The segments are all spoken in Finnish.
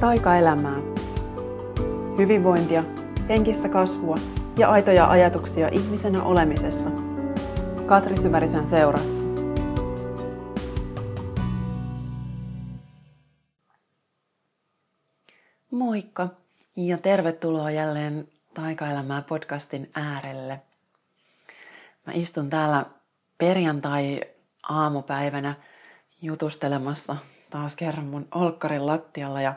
taikaelämää. Hyvinvointia, henkistä kasvua ja aitoja ajatuksia ihmisenä olemisesta. Katri Syvärisen seurassa. Moikka ja tervetuloa jälleen Taikaelämää podcastin äärelle. Mä istun täällä perjantai-aamupäivänä jutustelemassa taas kerran mun olkkarin lattialla ja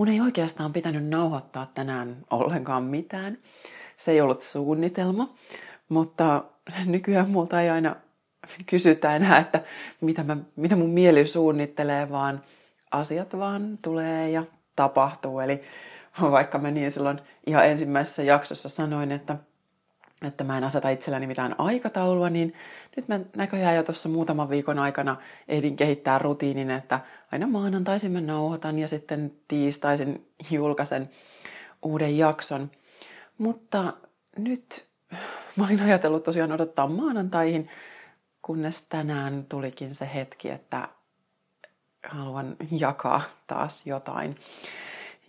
mun ei oikeastaan pitänyt nauhoittaa tänään ollenkaan mitään. Se ei ollut suunnitelma, mutta nykyään multa ei aina kysytä enää, että mitä, mä, mitä mun mieli suunnittelee, vaan asiat vaan tulee ja tapahtuu. Eli vaikka mä niin silloin ihan ensimmäisessä jaksossa sanoin, että että mä en aseta itselläni mitään aikataulua, niin nyt mä näköjään jo tuossa muutaman viikon aikana ehdin kehittää rutiinin, että aina maanantaisin mä nauhoitan ja sitten tiistaisin julkaisen uuden jakson. Mutta nyt mä olin ajatellut tosiaan odottaa maanantaihin, kunnes tänään tulikin se hetki, että haluan jakaa taas jotain.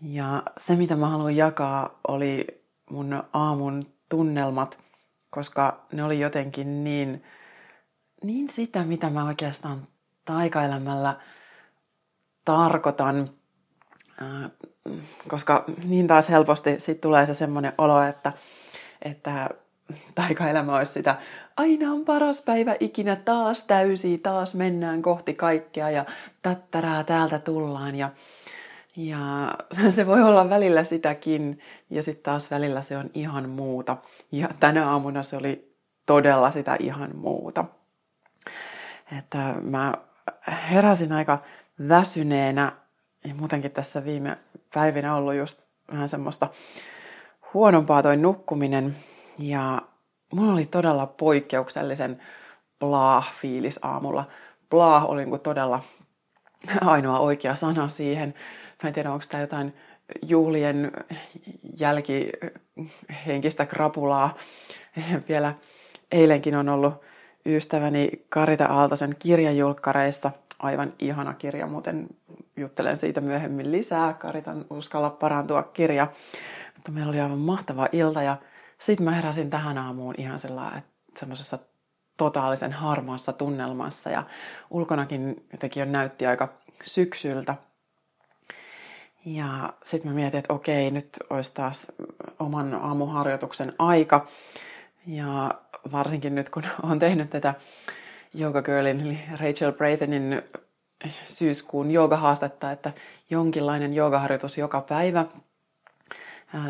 Ja se, mitä mä haluan jakaa, oli mun aamun tunnelmat, koska ne oli jotenkin niin, niin sitä, mitä mä oikeastaan taikaelämällä tarkoitan. Koska niin taas helposti sit tulee se semmoinen olo, että, että taikaelämä olisi sitä, aina on paras päivä ikinä, taas täysi, taas mennään kohti kaikkea ja tättärää täältä tullaan. Ja, ja se voi olla välillä sitäkin ja sitten taas välillä se on ihan muuta. Ja tänä aamuna se oli todella sitä ihan muuta. Että mä heräsin aika väsyneenä ja muutenkin tässä viime päivinä ollut just vähän semmoista huonompaa toi nukkuminen. Ja mulla oli todella poikkeuksellisen blah-fiilis aamulla. Blah oli niin todella ainoa oikea sana siihen. Mä en tiedä, onko tämä jotain juhlien jälkihenkistä krapulaa. Vielä eilenkin on ollut ystäväni Karita Aaltosen kirjajulkkareissa. Aivan ihana kirja, muuten juttelen siitä myöhemmin lisää. Karitan Uskalla parantua kirja. Mutta meillä oli aivan mahtava ilta ja sitten mä heräsin tähän aamuun ihan sellaisessa semmoisessa totaalisen harmaassa tunnelmassa ja ulkonakin jotenkin jo näytti aika syksyltä. Ja sitten mä mietin, että okei, nyt olisi taas oman aamuharjoituksen aika. Ja varsinkin nyt, kun olen tehnyt tätä Yoga Girlin, eli Rachel Braytonin syyskuun joogahaastetta, että jonkinlainen joogaharjoitus joka päivä.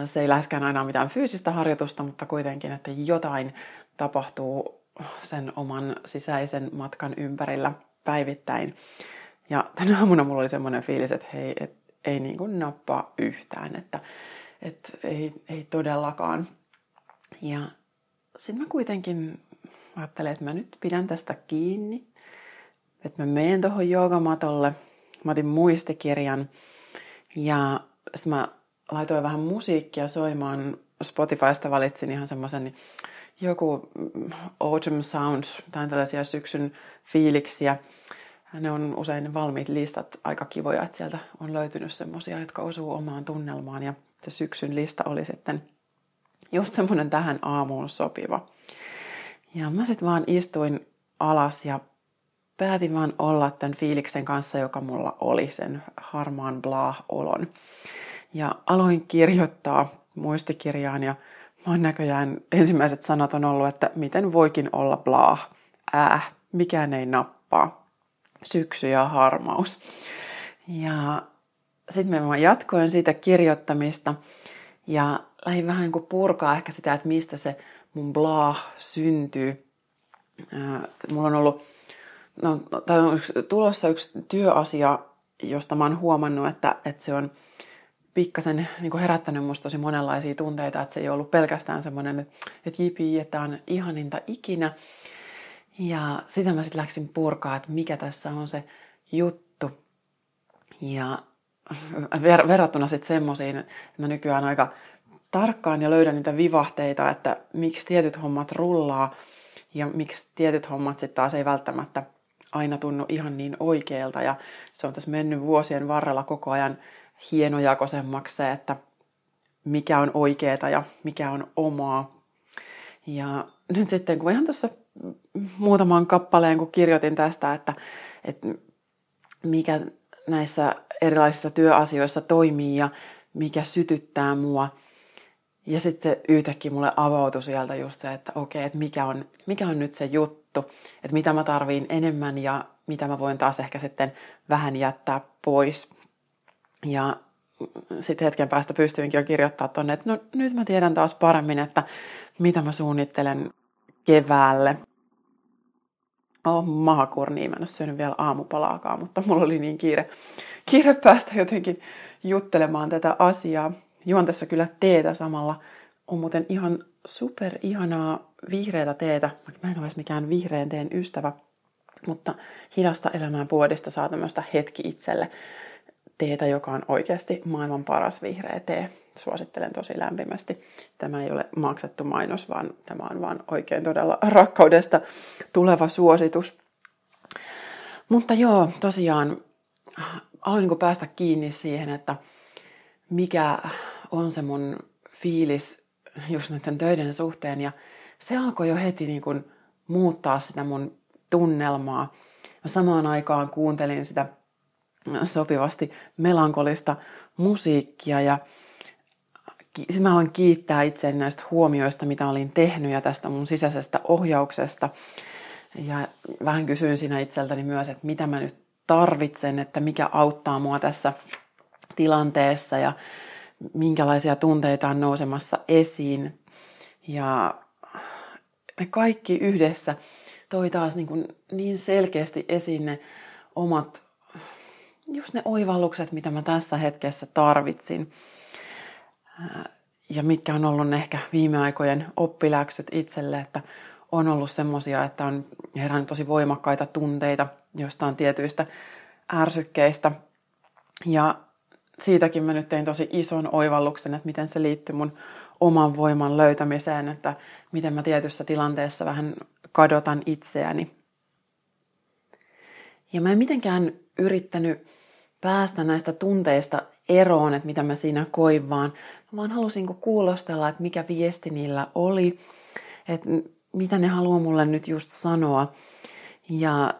Se ei läheskään aina ole mitään fyysistä harjoitusta, mutta kuitenkin, että jotain tapahtuu sen oman sisäisen matkan ympärillä päivittäin. Ja tänä aamuna mulla oli semmoinen fiilis, että hei, et ei niin kuin nappaa yhtään, että, että ei, ei todellakaan. Ja sitten mä kuitenkin ajattelin, että mä nyt pidän tästä kiinni, että mä menen tuohon joogamatolle, mä otin muistikirjan. Ja sitten mä laitoin vähän musiikkia soimaan. Spotifysta valitsin ihan semmoisen joku Autumn Sounds, tai tällaisia syksyn fiiliksiä. Ne on usein valmiit listat. Aika kivoja, että sieltä on löytynyt semmosia, jotka osuu omaan tunnelmaan. Ja se syksyn lista oli sitten just semmoinen tähän aamuun sopiva. Ja mä sitten vaan istuin alas ja päätin vaan olla tämän fiiliksen kanssa, joka mulla oli, sen harmaan blah-olon. Ja aloin kirjoittaa muistikirjaan ja oon näköjään ensimmäiset sanat on ollut, että miten voikin olla blah, äh, mikään ei nappaa syksy ja harmaus. Ja sitten mä jatkoin siitä kirjoittamista ja lähdin vähän niin kuin purkaa ehkä sitä, että mistä se mun blah syntyy. mulla on ollut, no, tai on yksi, tulossa yksi työasia, josta mä oon huomannut, että, että se on pikkasen niin herättänyt musta tosi monenlaisia tunteita, että se ei ollut pelkästään semmoinen, että, jipi, että on ihaninta ikinä, ja sitä mä sitten läksin purkaa, että mikä tässä on se juttu. Ja ver- verrattuna sitten semmoisiin, että mä nykyään aika tarkkaan ja löydän niitä vivahteita, että miksi tietyt hommat rullaa ja miksi tietyt hommat sitten taas ei välttämättä aina tunnu ihan niin oikealta. Ja se on tässä mennyt vuosien varrella koko ajan hienojakoisemmaksi se, että mikä on oikeeta ja mikä on omaa. Ja nyt sitten, kun ihan tuossa muutaman kappaleen, kun kirjoitin tästä, että, että mikä näissä erilaisissa työasioissa toimii ja mikä sytyttää mua. Ja sitten yhtäkkiä mulle avautui sieltä just se, että okei, että mikä on, mikä on nyt se juttu, että mitä mä tarviin enemmän ja mitä mä voin taas ehkä sitten vähän jättää pois. Ja sitten hetken päästä pystyinkin jo kirjoittaa tonne, että no nyt mä tiedän taas paremmin, että mitä mä suunnittelen keväälle. Oh, mahakurni, mä en ole syönyt vielä aamupalaakaan, mutta mulla oli niin kiire, kiire päästä jotenkin juttelemaan tätä asiaa. Juon tässä kyllä teetä samalla. On muuten ihan super ihanaa vihreätä teetä. Mä en ole mikään vihreän teen ystävä, mutta hidasta elämään puodista saa tämmöistä hetki itselle teetä, joka on oikeasti maailman paras vihreä tee. Suosittelen tosi lämpimästi. Tämä ei ole maksettu mainos, vaan tämä on vaan oikein todella rakkaudesta tuleva suositus. Mutta joo, tosiaan aloin niin päästä kiinni siihen, että mikä on se mun fiilis just näiden töiden suhteen. Ja se alkoi jo heti niin kuin muuttaa sitä mun tunnelmaa. Mä samaan aikaan kuuntelin sitä sopivasti melankolista musiikkia ja sitten mä haluan kiittää itseäni näistä huomioista, mitä olin tehnyt ja tästä mun sisäisestä ohjauksesta. Ja vähän kysyin siinä itseltäni myös, että mitä mä nyt tarvitsen, että mikä auttaa mua tässä tilanteessa ja minkälaisia tunteita on nousemassa esiin. Ja ne kaikki yhdessä toi taas niin, kuin niin selkeästi esiin ne omat, just ne oivallukset, mitä mä tässä hetkessä tarvitsin. Ja mitkä on ollut ehkä viime aikojen oppiläksyt itselle, että on ollut semmosia, että on herännyt tosi voimakkaita tunteita jostain tietyistä ärsykkeistä. Ja siitäkin mä nyt tein tosi ison oivalluksen, että miten se liittyy mun oman voiman löytämiseen, että miten mä tietyssä tilanteessa vähän kadotan itseäni. Ja mä en mitenkään yrittänyt päästä näistä tunteista eroon, että mitä mä siinä koin, vaan vaan halusin kuulostella, että mikä viesti niillä oli, että mitä ne haluaa mulle nyt just sanoa. Ja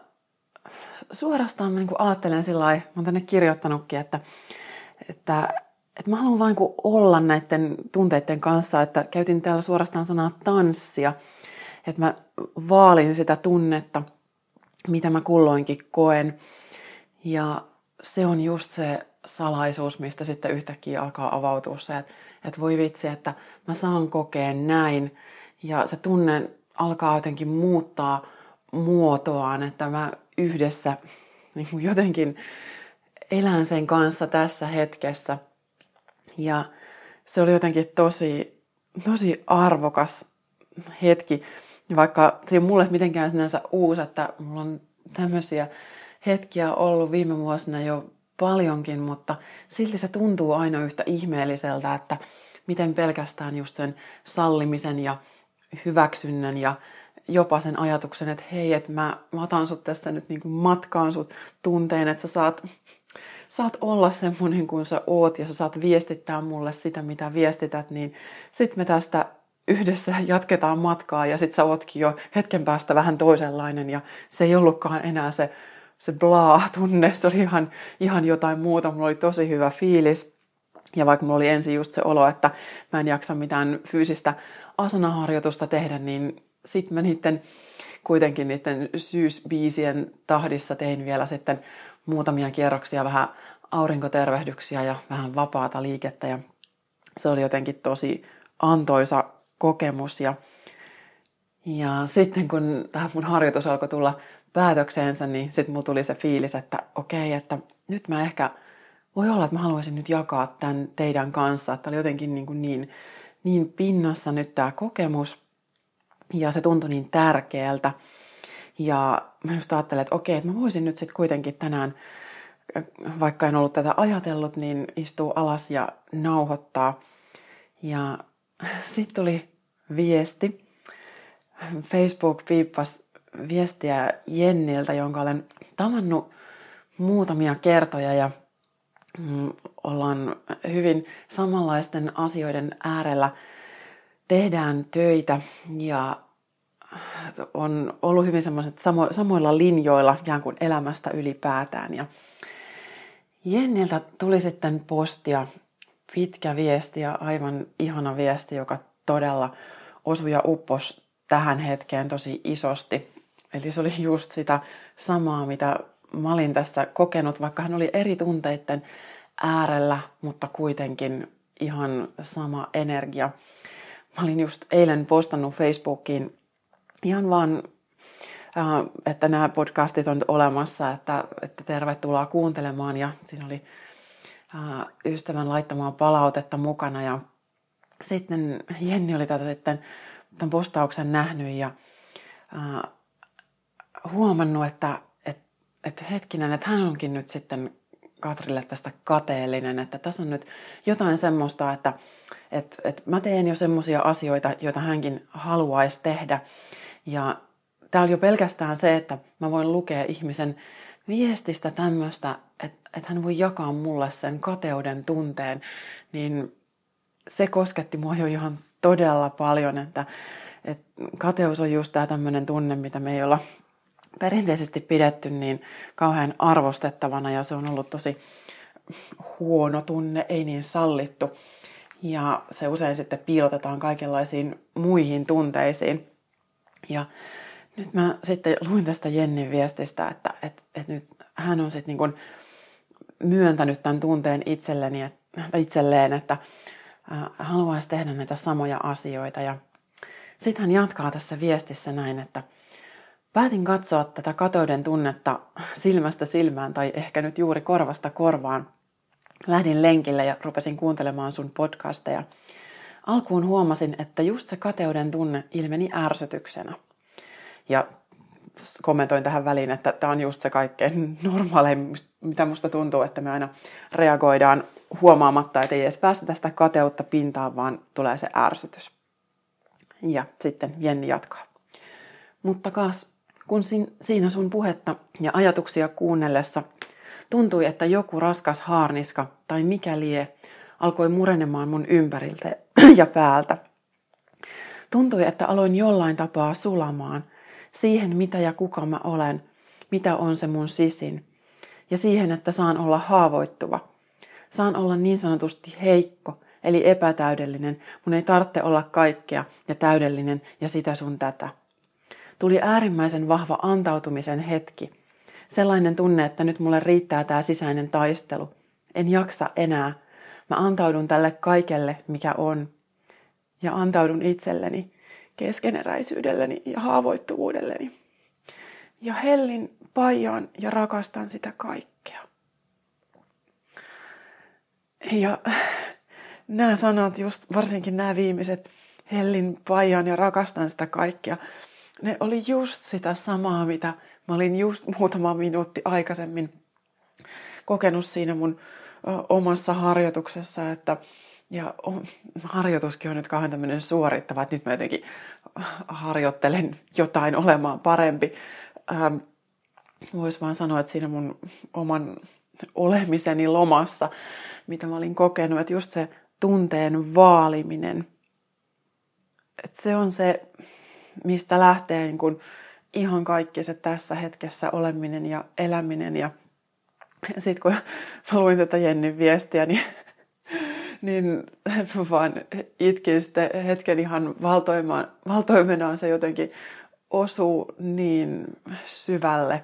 suorastaan mä niin ajattelen sillä lailla, mä oon tänne kirjoittanutkin, että, että, että mä haluan vain olla näiden tunteiden kanssa, että käytin täällä suorastaan sanaa tanssia, että mä vaalin sitä tunnetta, mitä mä kulloinkin koen. Ja se on just se salaisuus, mistä sitten yhtäkkiä alkaa avautua se, että, että voi vitsi, että mä saan kokea näin. Ja se tunne alkaa jotenkin muuttaa muotoaan, että mä yhdessä niin jotenkin elän sen kanssa tässä hetkessä. Ja se oli jotenkin tosi, tosi arvokas hetki, vaikka se ei mulle mitenkään sinänsä uusi, että mulla on tämmöisiä hetkiä ollut viime vuosina jo paljonkin, mutta silti se tuntuu aina yhtä ihmeelliseltä, että miten pelkästään just sen sallimisen ja hyväksynnän ja jopa sen ajatuksen, että hei, että mä, mä otan sut tässä nyt niin kuin matkaan sut tunteen, että sä saat, saat olla semmoinen kuin sä oot ja sä saat viestittää mulle sitä, mitä viestität, niin sitten me tästä yhdessä jatketaan matkaa ja sit sä ootkin jo hetken päästä vähän toisenlainen ja se ei ollutkaan enää se, se bla-tunne, se oli ihan, ihan jotain muuta, mulla oli tosi hyvä fiilis. Ja vaikka mulla oli ensin just se olo, että mä en jaksa mitään fyysistä asanaharjoitusta tehdä, niin sitten mä niiden, kuitenkin niiden syysbiisien tahdissa tein vielä sitten muutamia kierroksia, vähän aurinkotervehdyksiä ja vähän vapaata liikettä. Ja se oli jotenkin tosi antoisa kokemus. Ja, ja sitten kun tämä mun harjoitus alkoi tulla päätökseensä, niin sitten mulla tuli se fiilis, että okei, okay, että nyt mä ehkä, voi olla, että mä haluaisin nyt jakaa tämän teidän kanssa. Että oli jotenkin niin, kuin niin, niin pinnassa nyt tämä kokemus ja se tuntui niin tärkeältä. Ja mä just ajattelin, että okei, että mä voisin nyt sitten kuitenkin tänään, vaikka en ollut tätä ajatellut, niin istua alas ja nauhoittaa. Ja sitten tuli viesti. Facebook piippas viestiä Jenniltä, jonka olen tavannut muutamia kertoja ja mm, ollaan hyvin samanlaisten asioiden äärellä, tehdään töitä ja on ollut hyvin samoilla linjoilla ikään kuin elämästä ylipäätään. Ja Jenniltä tuli sitten postia, pitkä viesti ja aivan ihana viesti, joka todella osui ja uppos tähän hetkeen tosi isosti. Eli se oli just sitä samaa, mitä mä olin tässä kokenut, vaikka hän oli eri tunteiden äärellä, mutta kuitenkin ihan sama energia. Mä olin just eilen postannut Facebookiin ihan vaan, että nämä podcastit on olemassa, että, että tervetuloa kuuntelemaan. Ja siinä oli äh, ystävän laittamaa palautetta mukana. Ja sitten Jenni oli tätä sitten tämän postauksen nähnyt ja äh, huomannut, että et, et hetkinen, että hän onkin nyt sitten Katrille tästä kateellinen, että tässä on nyt jotain semmoista, että et, et mä teen jo semmoisia asioita, joita hänkin haluaisi tehdä. Ja on jo pelkästään se, että mä voin lukea ihmisen viestistä tämmöistä, että, että hän voi jakaa mulle sen kateuden tunteen, niin se kosketti mua jo ihan todella paljon, että, että kateus on just tämä tämmöinen tunne, mitä me ei olla perinteisesti pidetty niin kauhean arvostettavana ja se on ollut tosi huono tunne, ei niin sallittu. Ja se usein sitten piilotetaan kaikenlaisiin muihin tunteisiin. Ja nyt mä sitten luin tästä Jennin viestistä, että, että, että nyt hän on sitten niin myöntänyt tämän tunteen itselleni, että, itselleen, että äh, haluaisi tehdä näitä samoja asioita. Ja sitten hän jatkaa tässä viestissä näin, että päätin katsoa tätä katouden tunnetta silmästä silmään tai ehkä nyt juuri korvasta korvaan. Lähdin lenkille ja rupesin kuuntelemaan sun podcasteja. Alkuun huomasin, että just se kateuden tunne ilmeni ärsytyksenä. Ja kommentoin tähän väliin, että tämä on just se kaikkein normaalein, mitä musta tuntuu, että me aina reagoidaan huomaamatta, että ei edes päästä tästä kateutta pintaan, vaan tulee se ärsytys. Ja sitten Jenni jatkaa. Mutta kas, kun siinä sun puhetta ja ajatuksia kuunnellessa tuntui, että joku raskas haarniska tai mikä lie alkoi murenemaan mun ympäriltä ja päältä. Tuntui, että aloin jollain tapaa sulamaan siihen, mitä ja kuka mä olen, mitä on se mun sisin, ja siihen, että saan olla haavoittuva. Saan olla niin sanotusti heikko, eli epätäydellinen. Mun ei tarvitse olla kaikkea ja täydellinen ja sitä sun tätä. Tuli äärimmäisen vahva antautumisen hetki. Sellainen tunne, että nyt mulle riittää tämä sisäinen taistelu. En jaksa enää. Mä antaudun tälle kaikelle, mikä on. Ja antaudun itselleni, keskeneräisyydelleni ja haavoittuvuudelleni. Ja hellin paijan ja rakastan sitä kaikkea. Ja nämä sanat, just varsinkin nämä viimeiset, hellin paijan ja rakastan sitä kaikkea, ne oli just sitä samaa, mitä mä olin just muutama minuutti aikaisemmin kokenut siinä mun omassa harjoituksessa, että ja harjoituskin on nyt kauhean tämmöinen suorittava, että nyt mä jotenkin harjoittelen jotain olemaan parempi. Ähm, Voisi vaan sanoa, että siinä mun oman olemiseni lomassa, mitä mä olin kokenut, että just se tunteen vaaliminen, että se on se mistä lähtee niin kuin ihan kaikki se tässä hetkessä oleminen ja eläminen. Ja sitten kun mä luin tätä Jennin viestiä, niin, niin vaan itkin sitten hetken ihan valtoimenaan se jotenkin osuu niin syvälle,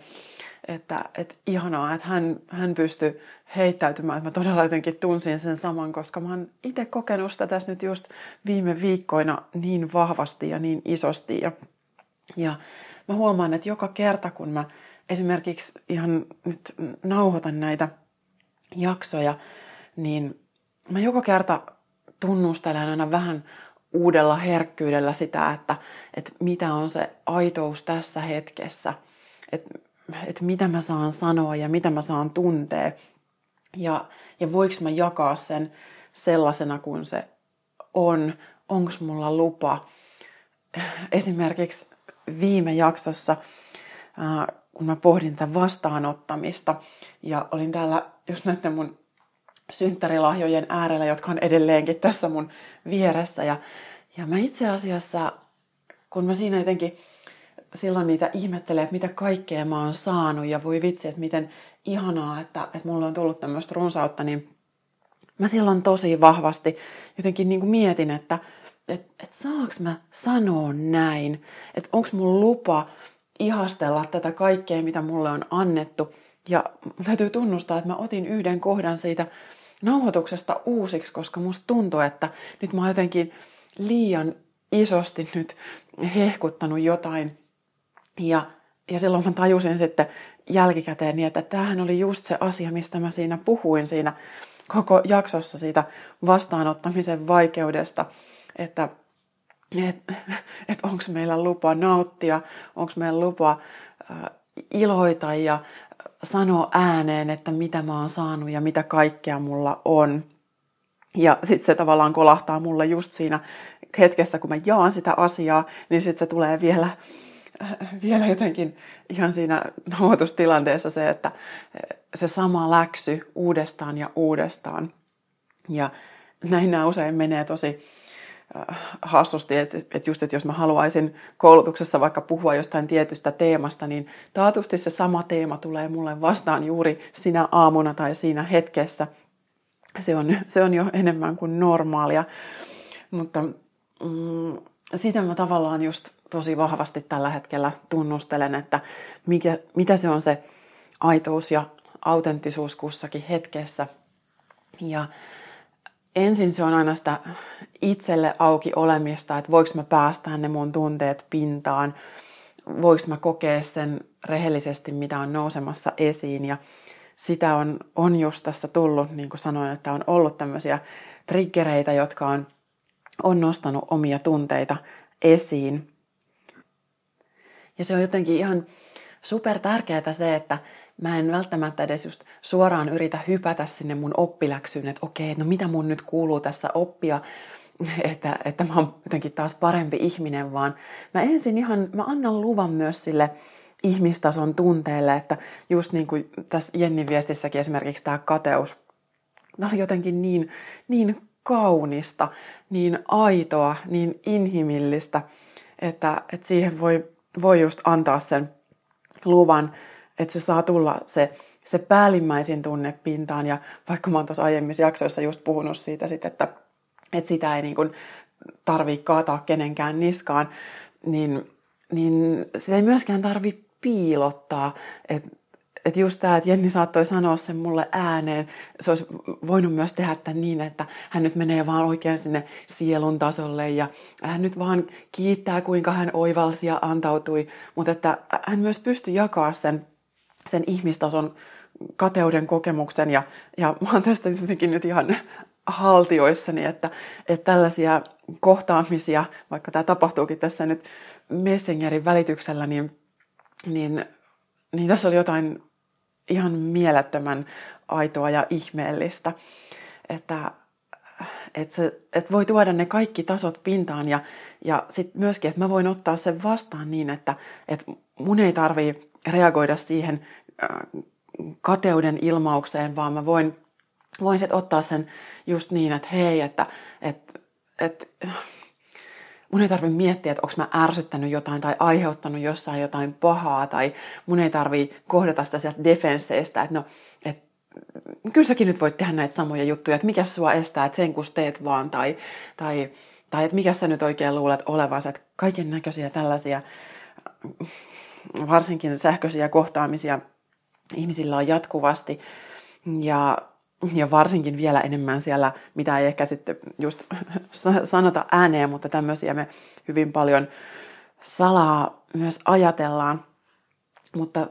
että, että ihanaa, että hän, hän pystyi heittäytymään. Että mä todella jotenkin tunsin sen saman, koska mä oon itse kokenut sitä tässä nyt just viime viikkoina niin vahvasti ja niin isosti. Ja, ja mä huomaan, että joka kerta kun mä esimerkiksi ihan nyt nauhoitan näitä jaksoja, niin mä joka kerta tunnustelen aina vähän uudella herkkyydellä sitä, että, että mitä on se aitous tässä hetkessä, että, että mitä mä saan sanoa ja mitä mä saan tuntea. Ja, ja voiko mä jakaa sen sellaisena kuin se on, onko mulla lupa. Esimerkiksi viime jaksossa, kun mä pohdin tätä vastaanottamista ja olin täällä just näiden mun synttärilahjojen äärellä, jotka on edelleenkin tässä mun vieressä. Ja, ja mä itse asiassa, kun mä siinä jotenkin silloin niitä ihmettelee, että mitä kaikkea mä oon saanut ja voi vitsi, että miten ihanaa, että, että mulla on tullut tämmöistä runsautta, niin mä silloin tosi vahvasti jotenkin niin kuin mietin, että et, et saaks mä sanoa näin, että onko mun lupa ihastella tätä kaikkea, mitä mulle on annettu. Ja täytyy tunnustaa, että mä otin yhden kohdan siitä nauhoituksesta uusiksi, koska musta tuntuu, että nyt mä oon jotenkin liian isosti nyt hehkuttanut jotain. Ja, ja silloin mä tajusin sitten jälkikäteen niin, että tämähän oli just se asia, mistä mä siinä puhuin siinä koko jaksossa siitä vastaanottamisen vaikeudesta, että että et onko meillä lupa nauttia, onko meillä lupa äh, iloita ja sanoa ääneen, että mitä mä oon saanut ja mitä kaikkea mulla on. Ja sitten se tavallaan kolahtaa mulle just siinä hetkessä, kun mä jaan sitä asiaa, niin sitten se tulee vielä, vielä jotenkin ihan siinä nauhoitustilanteessa se, että se sama läksy uudestaan ja uudestaan. Ja näin nämä usein menee tosi hassusti, että, että just, että jos mä haluaisin koulutuksessa vaikka puhua jostain tietystä teemasta, niin taatusti se sama teema tulee mulle vastaan juuri sinä aamuna tai siinä hetkessä. Se on, se on jo enemmän kuin normaalia. Mutta mm, sitä mä tavallaan just tosi vahvasti tällä hetkellä tunnustelen, että mikä, mitä se on se aitous ja autenttisuus kussakin hetkessä. Ja ensin se on aina sitä itselle auki olemista, että voiko mä päästää ne mun tunteet pintaan, voiko mä kokea sen rehellisesti, mitä on nousemassa esiin. Ja sitä on, on just tässä tullut, niin kuin sanoin, että on ollut tämmöisiä triggereitä, jotka on, on nostanut omia tunteita esiin. Ja se on jotenkin ihan super tärkeää se, että mä en välttämättä edes just suoraan yritä hypätä sinne mun oppiläksyyn, että okei, no mitä mun nyt kuuluu tässä oppia, että, että mä oon jotenkin taas parempi ihminen, vaan mä ensin ihan, mä annan luvan myös sille ihmistason tunteelle, että just niin kuin tässä Jennin viestissäkin esimerkiksi tämä kateus, tämä oli jotenkin niin, niin kaunista, niin aitoa, niin inhimillistä, että, että siihen voi, voi just antaa sen luvan, että se saa tulla se, se päällimmäisin tunne pintaan. Ja vaikka mä oon tuossa aiemmissa jaksoissa just puhunut siitä, sit, että, että sitä ei niin kuin tarvitse kaataa kenenkään niskaan, niin, niin sitä ei myöskään tarvi piilottaa. Että et just tämä, että Jenni saattoi sanoa sen mulle ääneen, se olisi voinut myös tehdä tämän niin, että hän nyt menee vaan oikein sinne sielun tasolle ja hän nyt vaan kiittää, kuinka hän oivalsi ja antautui, mutta että hän myös pystyi jakaa sen sen ihmistason kateuden kokemuksen. Ja, ja mä oon tästä jotenkin nyt ihan haltioissani, että, että tällaisia kohtaamisia, vaikka tämä tapahtuukin tässä nyt Messengerin välityksellä, niin, niin, niin tässä oli jotain ihan mielettömän aitoa ja ihmeellistä, että, että, se, että voi tuoda ne kaikki tasot pintaan ja, ja sitten myöskin, että mä voin ottaa sen vastaan niin, että, että mun ei tarvii reagoida siihen äh, kateuden ilmaukseen, vaan mä voin, voin sitten ottaa sen just niin, että hei, että, että, että mun ei tarvitse miettiä, että onko mä ärsyttänyt jotain tai aiheuttanut jossain jotain pahaa, tai mun ei tarvitse kohdata sitä sieltä defensseistä, että no, että kyllä säkin nyt voit tehdä näitä samoja juttuja, että mikä sua estää, että sen kun teet vaan, tai, tai, tai että mikä sä nyt oikein luulet olevasi, että kaiken näköisiä tällaisia varsinkin sähköisiä kohtaamisia ihmisillä on jatkuvasti. Ja, ja varsinkin vielä enemmän siellä, mitä ei ehkä sitten just sanota ääneen, mutta tämmöisiä me hyvin paljon salaa myös ajatellaan. Mutta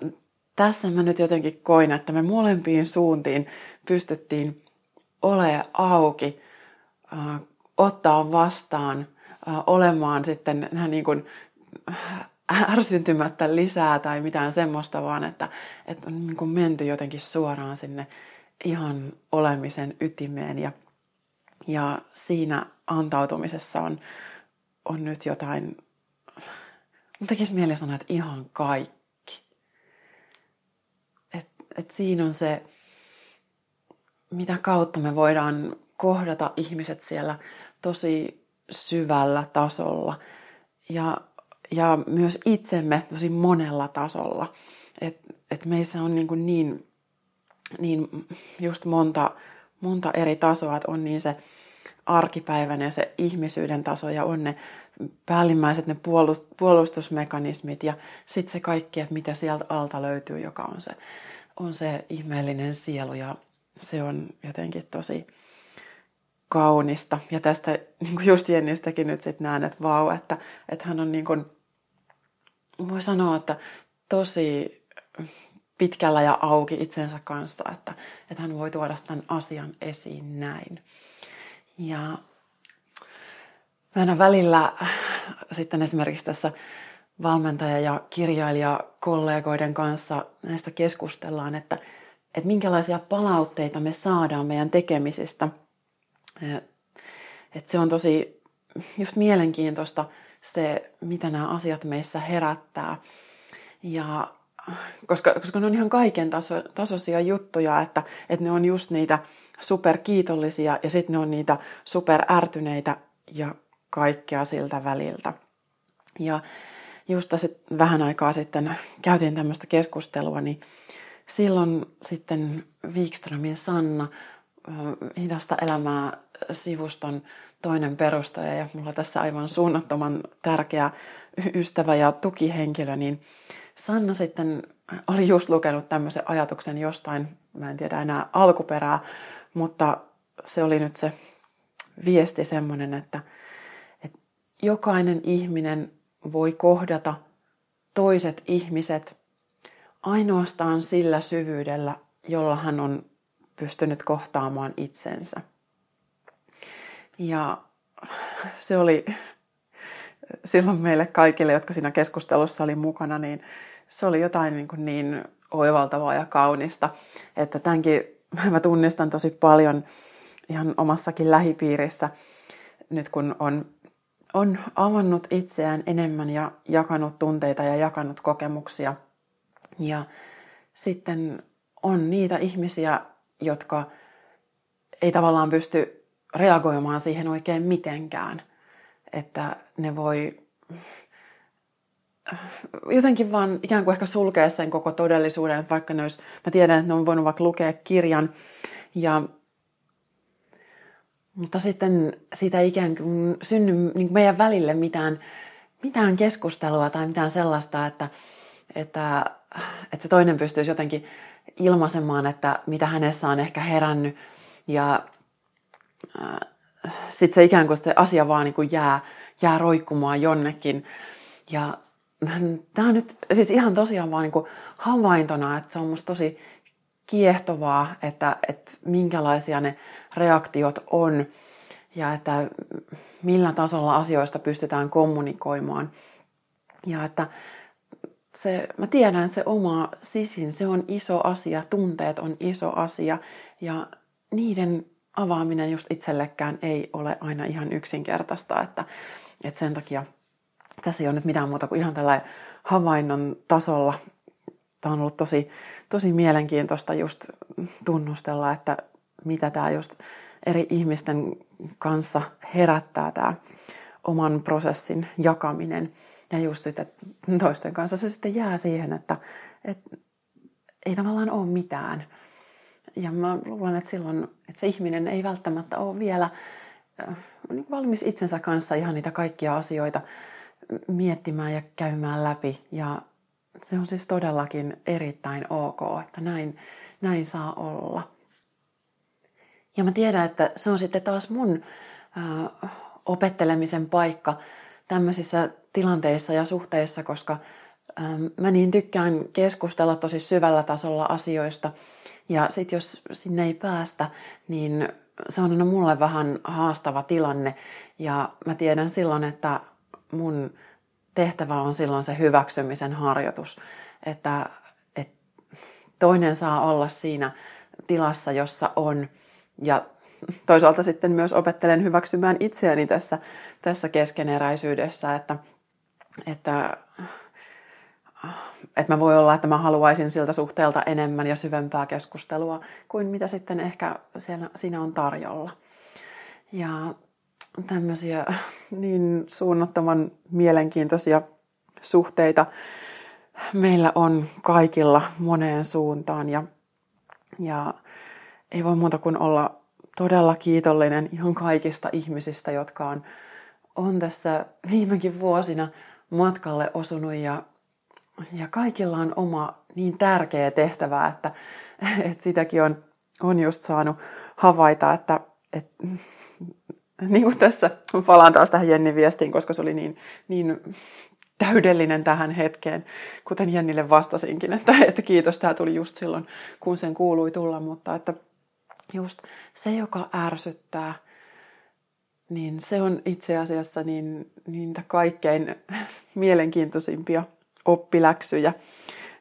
tässä mä nyt jotenkin koin, että me molempiin suuntiin pystyttiin olemaan auki, äh, ottaa vastaan, äh, olemaan sitten niin kuin ärsyntymättä lisää tai mitään semmoista, vaan että, että on niin kuin menty jotenkin suoraan sinne ihan olemisen ytimeen ja, ja siinä antautumisessa on, on nyt jotain, mun tekisi mieli sanoa, että ihan kaikki. Et, et siinä on se, mitä kautta me voidaan kohdata ihmiset siellä tosi syvällä tasolla ja, ja myös itsemme tosi monella tasolla. Et, et meissä on niin, niin, niin just monta, monta eri tasoa, että on niin se arkipäiväinen se ihmisyyden taso ja on ne päällimmäiset ne puolustusmekanismit ja sitten se kaikki, että mitä sieltä alta löytyy, joka on se, on se ihmeellinen sielu ja se on jotenkin tosi kaunista. Ja tästä niin just Jennistäkin nyt sitten näen, että vau, että, että hän on niin kuin, voi sanoa, että tosi pitkällä ja auki itsensä kanssa, että, että hän voi tuoda tämän asian esiin näin. Ja aina välillä sitten esimerkiksi tässä valmentaja- ja kirjailijakollegoiden kanssa näistä keskustellaan, että, että minkälaisia palautteita me saadaan meidän tekemisistä. Että se on tosi just mielenkiintoista se, mitä nämä asiat meissä herättää. Ja koska, koska ne on ihan kaiken taso, tasoisia juttuja, että, että ne on just niitä superkiitollisia ja sitten ne on niitä superärtyneitä ja kaikkea siltä väliltä. Ja just sit vähän aikaa sitten käytiin tämmöistä keskustelua, niin silloin sitten Wikströmin Sanna, Hidasta elämää sivuston toinen perustaja ja mulla tässä aivan suunnattoman tärkeä ystävä ja tukihenkilö, niin Sanna sitten oli just lukenut tämmöisen ajatuksen jostain, mä en tiedä enää alkuperää, mutta se oli nyt se viesti semmoinen, että, että jokainen ihminen voi kohdata toiset ihmiset ainoastaan sillä syvyydellä, jolla hän on pystynyt kohtaamaan itsensä. Ja se oli silloin meille kaikille, jotka siinä keskustelussa oli mukana, niin se oli jotain niin, kuin niin oivaltavaa ja kaunista, että tämänkin mä tunnistan tosi paljon ihan omassakin lähipiirissä, nyt kun on, on avannut itseään enemmän ja jakanut tunteita ja jakanut kokemuksia. Ja sitten on niitä ihmisiä, jotka ei tavallaan pysty reagoimaan siihen oikein mitenkään. Että ne voi jotenkin vaan ikään kuin ehkä sulkea sen koko todellisuuden, että vaikka ne olisi, mä tiedän, että ne on voinut vaikka lukea kirjan, ja, mutta sitten siitä ei ikään kuin synny niin meidän välille mitään, mitään keskustelua tai mitään sellaista, että, että, että se toinen pystyisi jotenkin ilmaisemaan, että mitä hänessä on ehkä herännyt, ja sitten se ikään kuin se asia vaan niin kuin jää, jää roikkumaan jonnekin. Ja tämä on nyt siis ihan tosiaan vaan niin havaintona, että se on musta tosi kiehtovaa, että, että minkälaisia ne reaktiot on ja että millä tasolla asioista pystytään kommunikoimaan. Ja että se, mä tiedän, että se oma sisin, se on iso asia, tunteet on iso asia ja niiden avaaminen just itsellekään ei ole aina ihan yksinkertaista, että, että sen takia – tässä ei ole nyt mitään muuta kuin ihan tällainen havainnon tasolla. Tämä on ollut tosi, tosi mielenkiintoista just tunnustella, että mitä tämä just eri ihmisten kanssa herättää tämä oman prosessin jakaminen. Ja just että toisten kanssa se sitten jää siihen, että, että ei tavallaan ole mitään. Ja mä luulen, että silloin että se ihminen ei välttämättä ole vielä äh, valmis itsensä kanssa ihan niitä kaikkia asioita miettimään ja käymään läpi. Ja se on siis todellakin erittäin ok, että näin, näin saa olla. Ja mä tiedän, että se on sitten taas mun äh, opettelemisen paikka tämmöisissä tilanteissa ja suhteissa, koska ähm, mä niin tykkään keskustella tosi syvällä tasolla asioista. Ja sitten jos sinne ei päästä, niin se on aina mulle vähän haastava tilanne. Ja mä tiedän silloin, että mun tehtävä on silloin se hyväksymisen harjoitus, että, että toinen saa olla siinä tilassa, jossa on ja toisaalta sitten myös opettelen hyväksymään itseäni tässä, tässä keskeneräisyydessä, että, että että mä voi olla, että mä haluaisin siltä suhteelta enemmän ja syvempää keskustelua kuin mitä sitten ehkä siellä, siinä on tarjolla. Ja tämmöisiä niin suunnattoman mielenkiintoisia suhteita meillä on kaikilla moneen suuntaan ja, ja ei voi muuta kuin olla todella kiitollinen ihan kaikista ihmisistä, jotka on, on tässä viimekin vuosina matkalle osunut ja, ja kaikilla on oma niin tärkeä tehtävä, että, että sitäkin on, on just saanut havaita, että, että niin kuin tässä, palaan taas tähän Jennin viestiin, koska se oli niin, niin täydellinen tähän hetkeen, kuten Jennille vastasinkin, että, että kiitos, tämä tuli just silloin, kun sen kuului tulla, mutta että just se, joka ärsyttää, niin se on itse asiassa niin, niitä kaikkein mielenkiintoisimpia oppiläksyjä.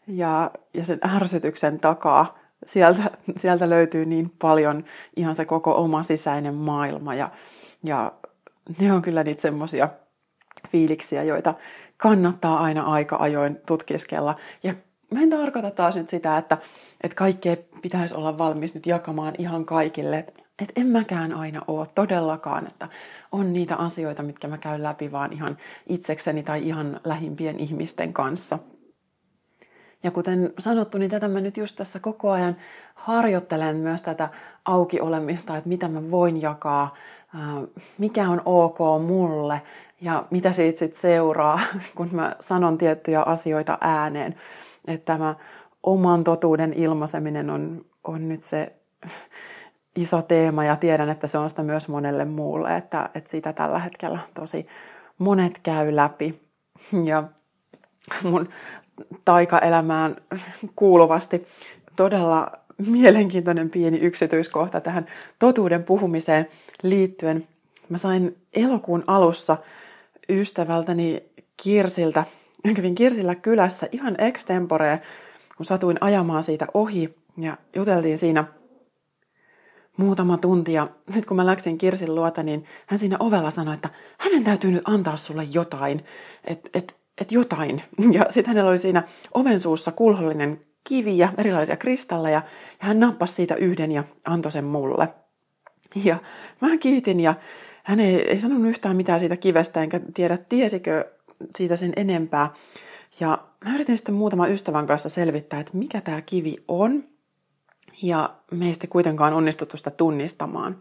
Ja, ja sen ärsytyksen takaa sieltä, sieltä löytyy niin paljon ihan se koko oma sisäinen maailma. Ja, ja ne on kyllä niitä semmoisia fiiliksiä, joita kannattaa aina aika ajoin tutkiskella. Ja mä en tarkoita taas nyt sitä, että, että kaikkea pitäisi olla valmis nyt jakamaan ihan kaikille. Et en mäkään aina ole todellakaan, että on niitä asioita, mitkä mä käyn läpi vaan ihan itsekseni tai ihan lähimpien ihmisten kanssa. Ja kuten sanottu, niin tätä mä nyt just tässä koko ajan harjoittelen myös tätä auki olemista, että mitä mä voin jakaa, mikä on ok mulle ja mitä siitä sitten seuraa, kun mä sanon tiettyjä asioita ääneen. Että tämä oman totuuden ilmaiseminen on, on nyt se iso teema ja tiedän, että se on sitä myös monelle muulle, että, että sitä tällä hetkellä tosi monet käy läpi. Ja mun taikaelämään kuuluvasti todella mielenkiintoinen pieni yksityiskohta tähän totuuden puhumiseen liittyen. Mä sain elokuun alussa ystävältäni Kirsiltä, kävin Kirsillä kylässä ihan extemporea, kun satuin ajamaan siitä ohi ja juteltiin siinä muutama tunti. Ja sitten kun mä läksin Kirsin luota, niin hän siinä ovella sanoi, että hänen täytyy nyt antaa sulle jotain, että et, et jotain. Ja sitten hänellä oli siinä oven suussa kulhollinen kivi ja erilaisia kristalleja, ja hän nappasi siitä yhden ja antoi sen mulle. Ja mä kiitin ja hän ei, ei sanonut yhtään mitään siitä kivestä, enkä tiedä tiesikö siitä sen enempää. Ja mä yritin sitten muutaman ystävän kanssa selvittää, että mikä tämä kivi on. Ja meistä kuitenkaan onnistuttu sitä tunnistamaan.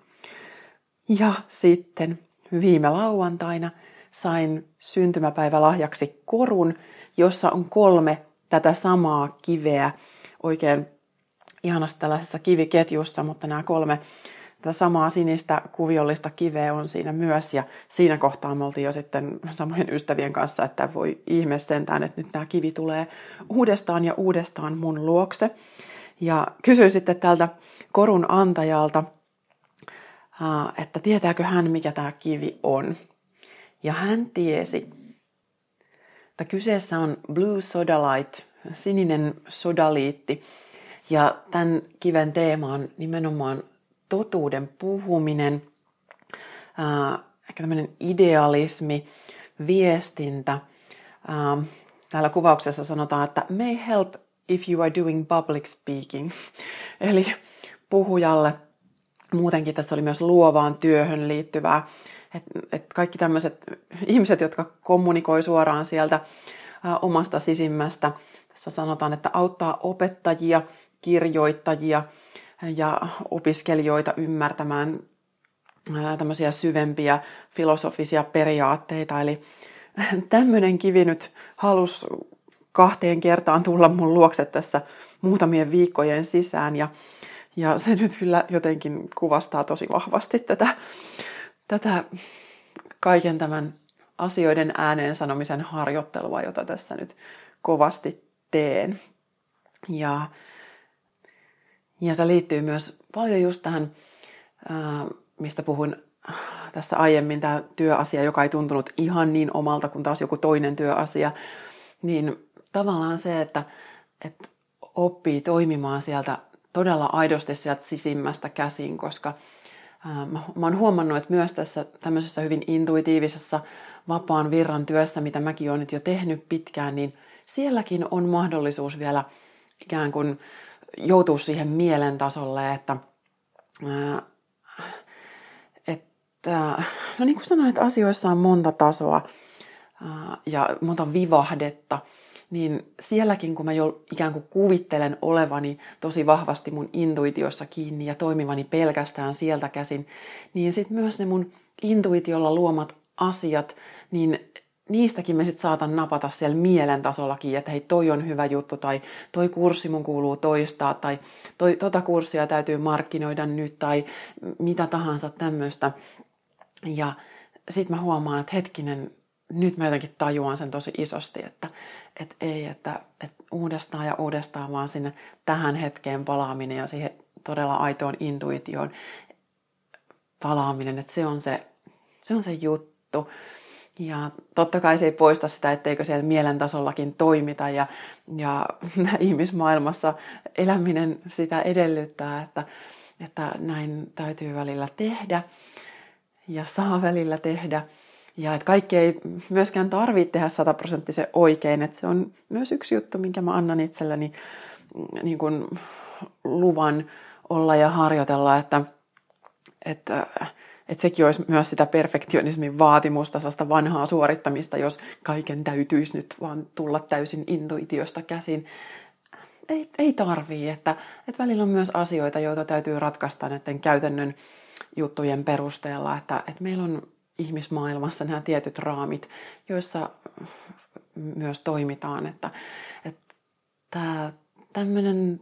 Ja sitten viime lauantaina sain syntymäpäivälahjaksi korun, jossa on kolme tätä samaa kiveä oikein ihanassa tällaisessa kiviketjussa, mutta nämä kolme tätä samaa sinistä kuviollista kiveä on siinä myös ja siinä kohtaa me oltiin jo sitten samojen ystävien kanssa, että voi ihme sentään, että nyt tämä kivi tulee uudestaan ja uudestaan mun luokse. Ja kysyin sitten tältä korun antajalta, että tietääkö hän, mikä tämä kivi on. Ja hän tiesi, että kyseessä on Blue Sodalite, sininen sodaliitti. Ja tämän kiven teema on nimenomaan totuuden puhuminen, ehkä tämmöinen idealismi, viestintä. Täällä kuvauksessa sanotaan, että may help if you are doing public speaking. Eli puhujalle muutenkin tässä oli myös luovaan työhön liittyvää. Et, et kaikki tämmöiset ihmiset, jotka kommunikoi suoraan sieltä ä, omasta sisimmästä. Tässä sanotaan, että auttaa opettajia, kirjoittajia, ja opiskelijoita ymmärtämään tämmöisiä syvempiä filosofisia periaatteita. Eli tämmöinen kivi nyt halusi kahteen kertaan tulla mun luokse tässä muutamien viikkojen sisään ja, ja se nyt kyllä jotenkin kuvastaa tosi vahvasti tätä, tätä kaiken tämän asioiden ääneen sanomisen harjoittelua, jota tässä nyt kovasti teen. Ja ja se liittyy myös paljon just tähän, mistä puhuin tässä aiemmin, tämä työasia, joka ei tuntunut ihan niin omalta kuin taas joku toinen työasia. Niin tavallaan se, että, että oppii toimimaan sieltä todella aidosti sieltä sisimmästä käsin, koska mä, mä oon huomannut, että myös tässä tämmöisessä hyvin intuitiivisessa vapaan virran työssä, mitä mäkin olen nyt jo tehnyt pitkään, niin sielläkin on mahdollisuus vielä ikään kuin joutua siihen mielen tasolle, että, että no niin kuin sanoin, että asioissa on monta tasoa ja monta vivahdetta, niin sielläkin kun mä jo ikään kuin kuvittelen olevani tosi vahvasti mun intuitiossa kiinni ja toimivani pelkästään sieltä käsin, niin sitten myös ne mun intuitiolla luomat asiat, niin niistäkin me sitten saatan napata siellä mielen tasollakin, että hei toi on hyvä juttu tai toi kurssi mun kuuluu toistaa tai toi, tota kurssia täytyy markkinoida nyt tai mitä tahansa tämmöistä. Ja sitten mä huomaan, että hetkinen, nyt mä jotenkin tajuan sen tosi isosti, että, että ei, että, että uudestaan ja uudestaan vaan sinne tähän hetkeen palaaminen ja siihen todella aitoon intuitioon palaaminen, että se on se, se, on se juttu. Ja totta kai se ei poista sitä, etteikö siellä mielen tasollakin toimita ja, ja ihmismaailmassa eläminen sitä edellyttää, että, että näin täytyy välillä tehdä ja saa välillä tehdä. Ja että kaikki ei myöskään tarvitse tehdä sataprosenttisen oikein. Että se on myös yksi juttu, minkä mä annan itselleni mm, niin kuin luvan olla ja harjoitella, että, että, että sekin olisi myös sitä perfektionismin vaatimusta, sellaista vanhaa suorittamista, jos kaiken täytyisi nyt vaan tulla täysin intuitiosta käsin. Ei, ei tarvii, että, että välillä on myös asioita, joita täytyy ratkaista näiden käytännön juttujen perusteella, että, että meillä on ihmismaailmassa nämä tietyt raamit, joissa myös toimitaan. Että, että tämmöinen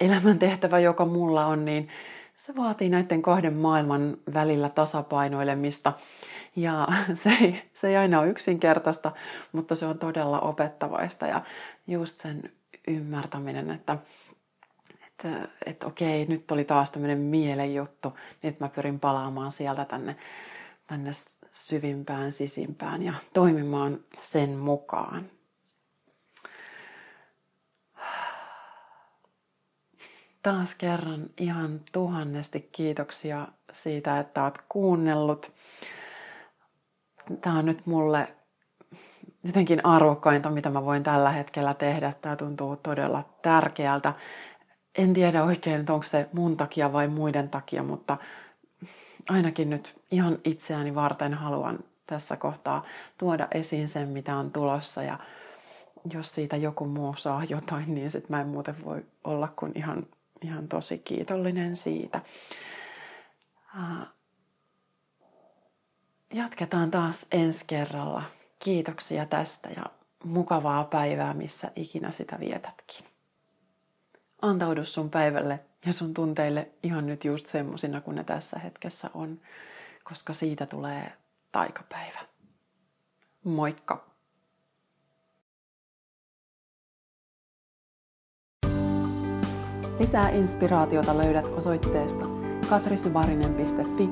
elämäntehtävä, joka mulla on, niin se vaatii näiden kahden maailman välillä tasapainoilemista. Ja se ei, se ei aina ole yksinkertaista, mutta se on todella opettavaista. Ja just sen ymmärtäminen, että, että, että okei, nyt oli taas tämmöinen mielenjuttu, nyt mä pyrin palaamaan sieltä tänne tänne syvimpään, sisimpään ja toimimaan sen mukaan. Taas kerran ihan tuhannesti kiitoksia siitä, että olet kuunnellut. Tämä on nyt mulle jotenkin arvokkainta, mitä mä voin tällä hetkellä tehdä. Tämä tuntuu todella tärkeältä. En tiedä oikein, onko se mun takia vai muiden takia, mutta ainakin nyt ihan itseäni varten haluan tässä kohtaa tuoda esiin sen, mitä on tulossa. Ja jos siitä joku muu saa jotain, niin sit mä en muuten voi olla kuin ihan, ihan tosi kiitollinen siitä. Jatketaan taas ensi kerralla. Kiitoksia tästä ja mukavaa päivää, missä ikinä sitä vietätkin. Antaudu sun päivälle ja sun tunteille ihan nyt just semmosina kuin ne tässä hetkessä on, koska siitä tulee taikapäivä. Moikka! Lisää inspiraatiota löydät osoitteesta katrisyvarinen.fi,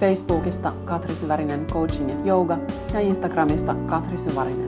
Facebookista Katri Syvärinen Coaching ja Yoga ja Instagramista Katri Syvärinen.